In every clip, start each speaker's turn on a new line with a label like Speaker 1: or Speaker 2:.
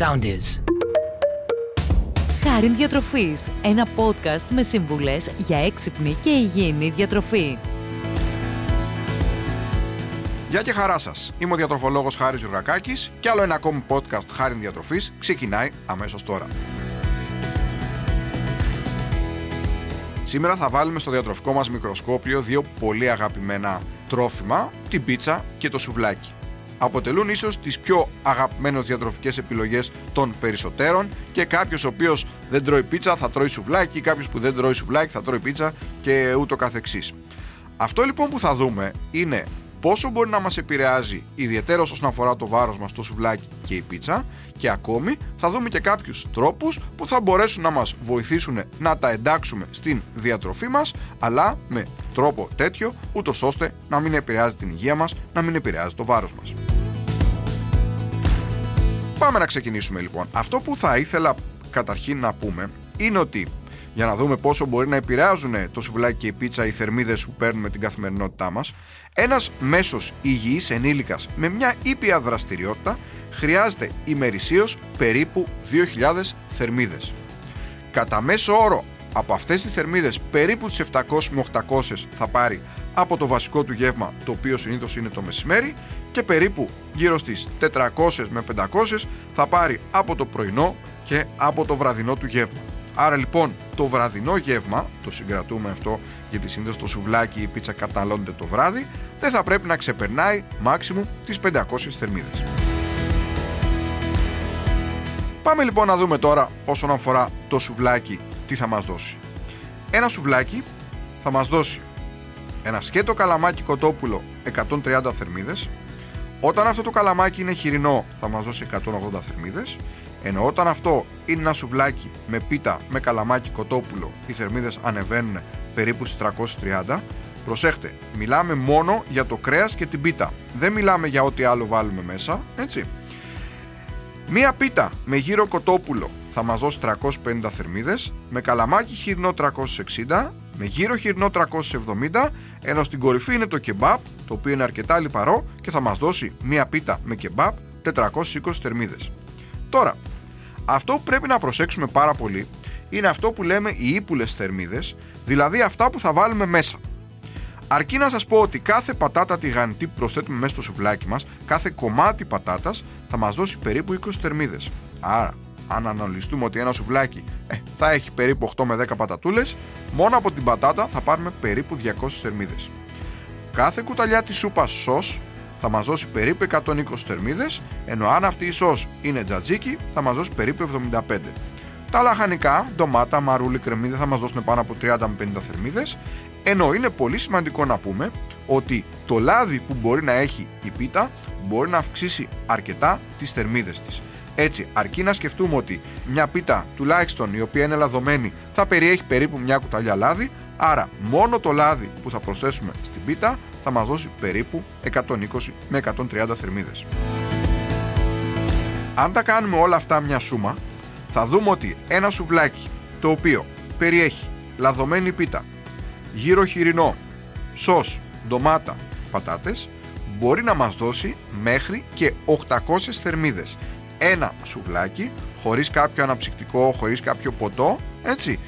Speaker 1: sound is.
Speaker 2: Χάριν Διατροφής, ένα podcast με σύμβουλες για έξυπνη και υγιεινή διατροφή.
Speaker 3: Γεια και χαρά σας. Είμαι ο διατροφολόγος Χάρης Ζουρακάκη και άλλο ένα ακόμη podcast Χάρη Διατροφής ξεκινάει αμέσως τώρα. Σήμερα θα βάλουμε στο διατροφικό μας μικροσκόπιο δύο πολύ αγαπημένα τρόφιμα, την πίτσα και το σουβλάκι. Αποτελούν ίσως τις πιο αγαπημένες διατροφικές επιλογές των περισσότερων και κάποιος ο οποίος δεν τρώει πίτσα θα τρώει σουβλάκι, κάποιος που δεν τρώει σουβλάκι θα τρώει πίτσα και ούτω καθεξής. Αυτό λοιπόν που θα δούμε είναι πόσο μπορεί να μας επηρεάζει ιδιαίτερο όσον αφορά το βάρος μας το σουβλάκι και η πίτσα και ακόμη θα δούμε και κάποιους τρόπους που θα μπορέσουν να μας βοηθήσουν να τα εντάξουμε στην διατροφή μας αλλά με τρόπο τέτοιο ούτως ώστε να μην επηρεάζει την υγεία μας, να μην επηρεάζει το βάρος μας. Πάμε να ξεκινήσουμε λοιπόν. Αυτό που θα ήθελα καταρχήν να πούμε είναι ότι για να δούμε πόσο μπορεί να επηρεάζουν το σουβλάκι και η πίτσα οι θερμίδες που παίρνουμε την καθημερινότητά μας ένας μέσος υγιής ενήλικας με μια ήπια δραστηριότητα χρειάζεται ημερησίως περίπου 2.000 θερμίδες. Κατά μέσο όρο από αυτές τις θερμίδες περίπου τις 700 με 800 θα πάρει από το βασικό του γεύμα το οποίο συνήθως είναι το μεσημέρι και περίπου γύρω στις 400 με 500 θα πάρει από το πρωινό και από το βραδινό του γεύμα. Άρα λοιπόν το βραδινό γεύμα, το συγκρατούμε αυτό γιατί συνήθως το σουβλάκι ή η πίτσα καταναλώνεται το βράδυ, δεν θα πρέπει να ξεπερνάει μάξιμου τις 500 θερμίδες. Πάμε λοιπόν να δούμε τώρα όσον αφορά το σουβλάκι τι θα μας δώσει. Ένα σουβλάκι θα μας δώσει ένα σκέτο καλαμάκι κοτόπουλο 130 θερμίδες όταν αυτό το καλαμάκι είναι χοιρινό θα μας δώσει 180 θερμίδες. Ενώ όταν αυτό είναι ένα σουβλάκι με πίτα με καλαμάκι κοτόπουλο οι θερμίδες ανεβαίνουν περίπου στις 330 προσέχτε μιλάμε μόνο για το κρέας και την πίτα. Δεν μιλάμε για ό,τι άλλο βάλουμε μέσα έτσι. Μία πίτα με γύρο κοτόπουλο θα μας δώσει 350 θερμίδες, με καλαμάκι χοιρινό 360, με γύρο χοιρινό 370, ενώ στην κορυφή είναι το κεμπάπ, το οποίο είναι αρκετά λιπαρό και θα μας δώσει μία πίτα με κεμπάπ 420 θερμίδες. Τώρα, αυτό που πρέπει να προσέξουμε πάρα πολύ είναι αυτό που λέμε οι ύπουλες θερμίδες, δηλαδή αυτά που θα βάλουμε μέσα. Αρκεί να σας πω ότι κάθε πατάτα τηγανιτή που προσθέτουμε μέσα στο σουβλάκι μας, κάθε κομμάτι πατάτας θα μας δώσει περίπου 20 θερμίδες. Άρα, αν αναλυστούμε ότι ένα σουβλάκι ε, θα έχει περίπου 8 με 10 πατατούλες, μόνο από την πατάτα θα πάρουμε περίπου 200 θερμίδες. Κάθε κουταλιά της σούπας σος θα μας δώσει περίπου 120 θερμίδες, ενώ αν αυτή η σος είναι τζατζίκι θα μας δώσει περίπου 75. Τα λαχανικά, ντομάτα, μαρούλι, κρεμμύδι θα μας δώσουν πάνω από 30 με 50 θερμίδες, ενώ είναι πολύ σημαντικό να πούμε ότι το λάδι που μπορεί να έχει η πίτα μπορεί να αυξήσει αρκετά τις θερμίδες της. Έτσι, αρκεί να σκεφτούμε ότι μια πίτα τουλάχιστον η οποία είναι λαδωμένη θα περιέχει περίπου μια κουταλιά λάδι, άρα μόνο το λάδι που θα προσθέσουμε στην πίτα θα μας δώσει περίπου 120 με 130 θερμίδες. Αν τα κάνουμε όλα αυτά μια σούμα, θα δούμε ότι ένα σουβλάκι το οποίο περιέχει λαδωμένη πίτα, γύρο χοιρινό, σως, ντομάτα, πατάτες μπορεί να μας δώσει μέχρι και 800 θερμίδες. Ένα σουβλάκι χωρίς κάποιο αναψυκτικό, χωρίς κάποιο ποτό, έτσι,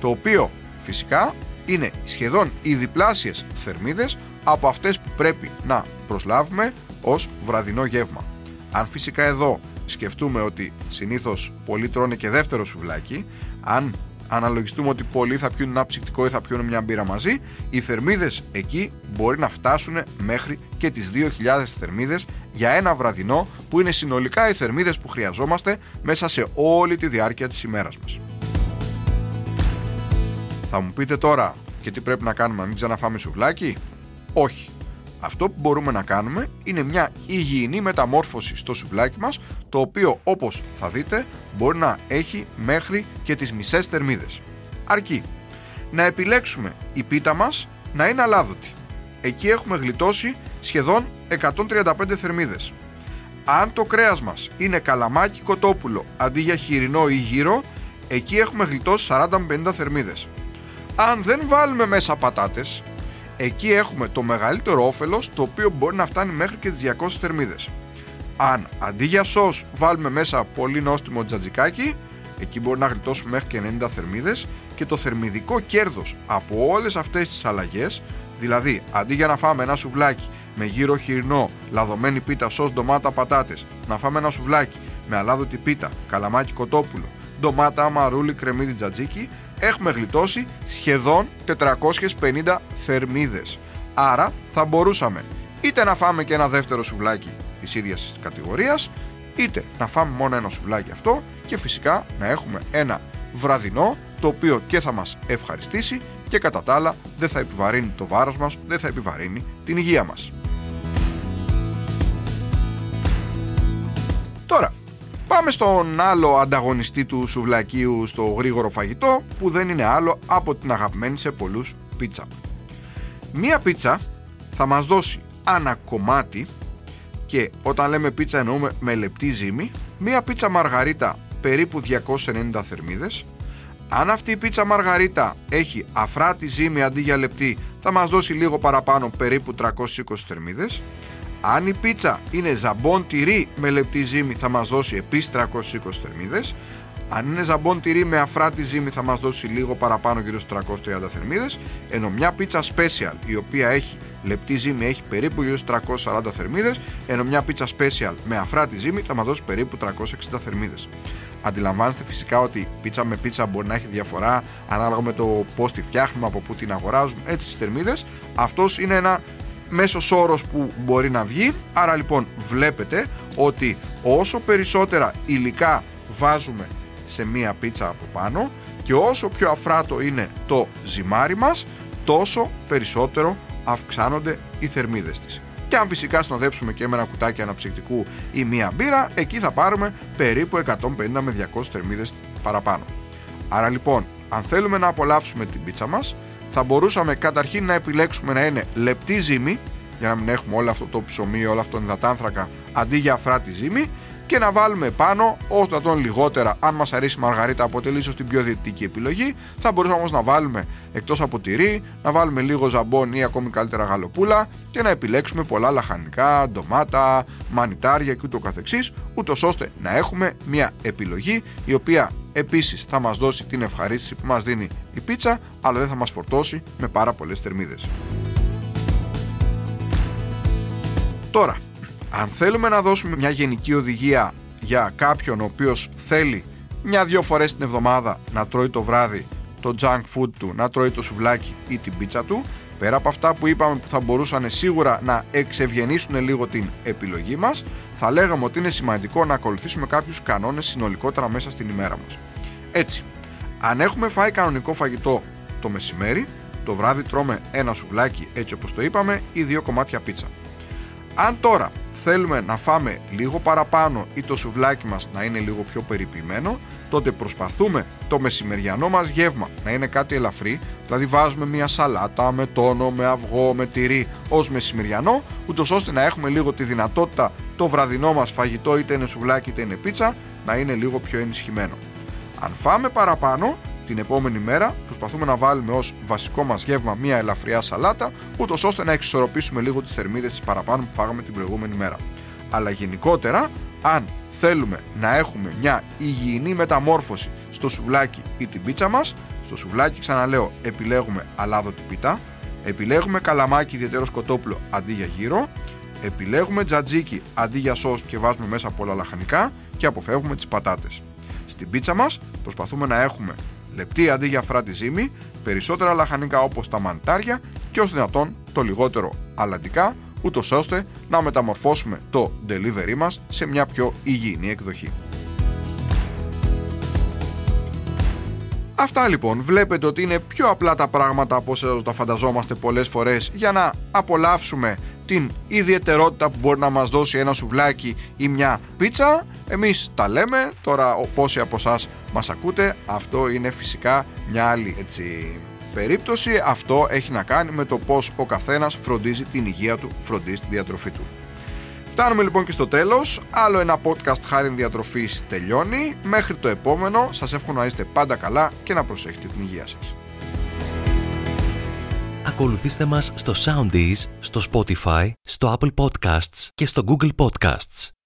Speaker 3: το οποίο φυσικά είναι σχεδόν οι διπλάσιες θερμίδες από αυτές που πρέπει να προσλάβουμε ως βραδινό γεύμα. Αν φυσικά εδώ σκεφτούμε ότι συνήθως πολλοί τρώνε και δεύτερο σουβλάκι, αν αναλογιστούμε ότι πολλοί θα πιούν ένα ψυκτικό ή θα πιούν μια μπύρα μαζί, οι θερμίδες εκεί μπορεί να φτάσουν μέχρι και τις 2.000 θερμίδες για ένα βραδινό που είναι συνολικά οι θερμίδες που χρειαζόμαστε μέσα σε όλη τη διάρκεια της ημέρας μας. Θα μου πείτε τώρα και τι πρέπει να κάνουμε, να μην ξαναφάμε σουβλάκι; Όχι. Αυτό που μπορούμε να κάνουμε είναι μια υγιεινή μεταμόρφωση στο σουβλάκι μας το οποίο όπως θα δείτε μπορεί να έχει μέχρι και τις μισές θερμίδες. Αρκεί να επιλέξουμε η πίτα μας να είναι αλάδοτη. Εκεί έχουμε γλιτώσει σχεδόν 135 θερμίδες. Αν το κρέας μας είναι καλαμάκι κοτόπουλο αντί για χοιρινό ή γύρο, εκεί έχουμε γλιτώσει 40-50 θερμίδες. Αν δεν βάλουμε μέσα πατάτες, εκεί έχουμε το μεγαλύτερο όφελος το οποίο μπορεί να φτάνει μέχρι και τις 200 θερμίδες. Αν αντί για σως βάλουμε μέσα πολύ νόστιμο τζατζικάκι, εκεί μπορεί να γλιτώσουμε μέχρι και 90 θερμίδες και το θερμιδικό κέρδος από όλες αυτές τις αλλαγές, δηλαδή αντί για να φάμε ένα σουβλάκι με γύρο χοιρινό, λαδωμένη πίτα, σως, ντομάτα, πατάτες, να φάμε ένα σουβλάκι με αλάδοτη πίτα, καλαμάκι κοτόπουλο, ντομάτα, αμαρούλι, κρεμμύδι, τζατζίκι, έχουμε γλιτώσει σχεδόν 450 θερμίδες. Άρα θα μπορούσαμε είτε να φάμε και ένα δεύτερο σουβλάκι της ίδιας κατηγορίας, είτε να φάμε μόνο ένα σουβλάκι αυτό και φυσικά να έχουμε ένα βραδινό το οποίο και θα μας ευχαριστήσει και κατά τα άλλα δεν θα επιβαρύνει το βάρος μας, δεν θα επιβαρύνει την υγεία μας. Πάμε στον άλλο ανταγωνιστή του σουβλακίου στο γρήγορο φαγητό που δεν είναι άλλο από την αγαπημένη σε πολλούς πίτσα. Μία πίτσα θα μας δώσει ένα κομμάτι και όταν λέμε πίτσα εννοούμε με λεπτή ζύμη, μία πίτσα μαργαρίτα περίπου 290 θερμίδες. Αν αυτή η πίτσα μαργαρίτα έχει αφράτη ζύμη αντί για λεπτή, θα μας δώσει λίγο παραπάνω περίπου 320 θερμίδες. Αν η πίτσα είναι ζαμπόν τυρί με λεπτή ζύμη θα μας δώσει επίσης 320 θερμίδες. Αν είναι ζαμπόν τυρί με αφράτη ζύμη θα μας δώσει λίγο παραπάνω γύρω στους 330 θερμίδες ενώ μια πίτσα special η οποία έχει λεπτή ζύμη έχει περίπου γύρω στους 340 θερμίδες ενώ μια πίτσα special με αφράτη ζύμη θα μας δώσει περίπου 360 θερμίδες. Αντιλαμβάνεστε φυσικά ότι πίτσα με πίτσα μπορεί να έχει διαφορά ανάλογα με το πώς τη φτιάχνουμε, από πού την αγοράζουμε, έτσι τις θερμίδες. Αυτός είναι ένα μέσος όρος που μπορεί να βγει. Άρα λοιπόν βλέπετε ότι όσο περισσότερα υλικά βάζουμε σε μία πίτσα από πάνω και όσο πιο αφράτο είναι το ζυμάρι μας τόσο περισσότερο αυξάνονται οι θερμίδες της. Και αν φυσικά συνοδέψουμε και με ένα κουτάκι αναψυκτικού ή μία μπύρα, εκεί θα πάρουμε περίπου 150 με 200 θερμίδες παραπάνω. Άρα λοιπόν, αν θέλουμε να απολαύσουμε την πίτσα μας, θα μπορούσαμε καταρχήν να επιλέξουμε να είναι λεπτή ζύμη, για να μην έχουμε όλο αυτό το ψωμί, όλο αυτό το υδατάνθρακα, αντί για αφράτη ζύμη, και να βάλουμε πάνω όσο να τον λιγότερα. Αν μας αρέσει η μαργαρίτα, αποτελεί ίσως την πιο διαιτητική επιλογή. Θα μπορούσαμε όμως να βάλουμε εκτός από τυρί, να βάλουμε λίγο ζαμπόν ή ακόμη καλύτερα γαλοπούλα και να επιλέξουμε πολλά λαχανικά, ντομάτα, μανιτάρια και ούτω καθεξής, ούτως ώστε να έχουμε μια επιλογή η οποία επίσης θα μας δώσει την ευχαρίστηση που μας δίνει η πίτσα αλλά δεν θα μας φορτώσει με πάρα πολλές θερμίδες. Τώρα, αν θέλουμε να δώσουμε μια γενική οδηγία για κάποιον ο οποίος θέλει μια-δυο φορές την εβδομάδα να τρώει το βράδυ το junk food του, να τρώει το σουβλάκι ή την πίτσα του, πέρα από αυτά που είπαμε που θα μπορούσαν σίγουρα να εξευγενήσουν λίγο την επιλογή μας, θα λέγαμε ότι είναι σημαντικό να ακολουθήσουμε κάποιους κανόνες συνολικότερα μέσα στην ημέρα μας. Έτσι, αν έχουμε φάει κανονικό φαγητό το μεσημέρι, το βράδυ τρώμε ένα σουβλάκι έτσι όπως το είπαμε ή δύο κομμάτια πίτσα. Αν τώρα θέλουμε να φάμε λίγο παραπάνω ή το σουβλάκι μας να είναι λίγο πιο περιποιημένο, τότε προσπαθούμε το μεσημεριανό μας γεύμα να είναι κάτι ελαφρύ, δηλαδή βάζουμε μια σαλάτα με τόνο, με αυγό, με τυρί ως μεσημεριανό, ούτως ώστε να έχουμε λίγο τη δυνατότητα το βραδινό μας φαγητό είτε είναι σουβλάκι είτε είναι πίτσα να είναι λίγο πιο ενισχυμένο. Αν φάμε παραπάνω, την επόμενη μέρα προσπαθούμε να βάλουμε ως βασικό μας γεύμα μια ελαφριά σαλάτα, ούτως ώστε να εξισορροπήσουμε λίγο τις θερμίδες της παραπάνω που φάγαμε την προηγούμενη μέρα. Αλλά γενικότερα, αν θέλουμε να έχουμε μια υγιεινή μεταμόρφωση στο σουβλάκι ή την πίτσα μας, στο σουβλάκι ξαναλέω επιλέγουμε αλάδοτη πίτα, επιλέγουμε καλαμάκι ιδιαίτερο σκοτόπουλο αντί για γύρο, επιλέγουμε τζατζίκι αντί για σως και βάζουμε μέσα πολλά λαχανικά και αποφεύγουμε τις πατάτες. Στην πίτσα μας προσπαθούμε να έχουμε λεπτή αντί για φράτη ζύμη, περισσότερα λαχανικά όπως τα μαντάρια και ως δυνατόν το λιγότερο αλαντικά, ούτως ώστε να μεταμορφώσουμε το delivery μας σε μια πιο υγιεινή εκδοχή. Αυτά λοιπόν, βλέπετε ότι είναι πιο απλά τα πράγματα από όσο τα φανταζόμαστε πολλές φορές για να απολαύσουμε την ιδιαιτερότητα που μπορεί να μας δώσει ένα σουβλάκι ή μια πίτσα. Εμείς τα λέμε, τώρα πόσοι από εσάς μας ακούτε, αυτό είναι φυσικά μια άλλη έτσι, περίπτωση. Αυτό έχει να κάνει με το πώς ο καθένας φροντίζει την υγεία του, φροντίζει τη διατροφή του. Φτάνουμε λοιπόν και στο τέλος. Άλλο ένα podcast χάρη διατροφής τελειώνει. Μέχρι το επόμενο, σας εύχομαι να είστε πάντα καλά και να προσέχετε την υγεία σας.
Speaker 2: Ακολουθήστε μας στο Soundees, στο Spotify, στο Apple Podcasts και στο Google Podcasts.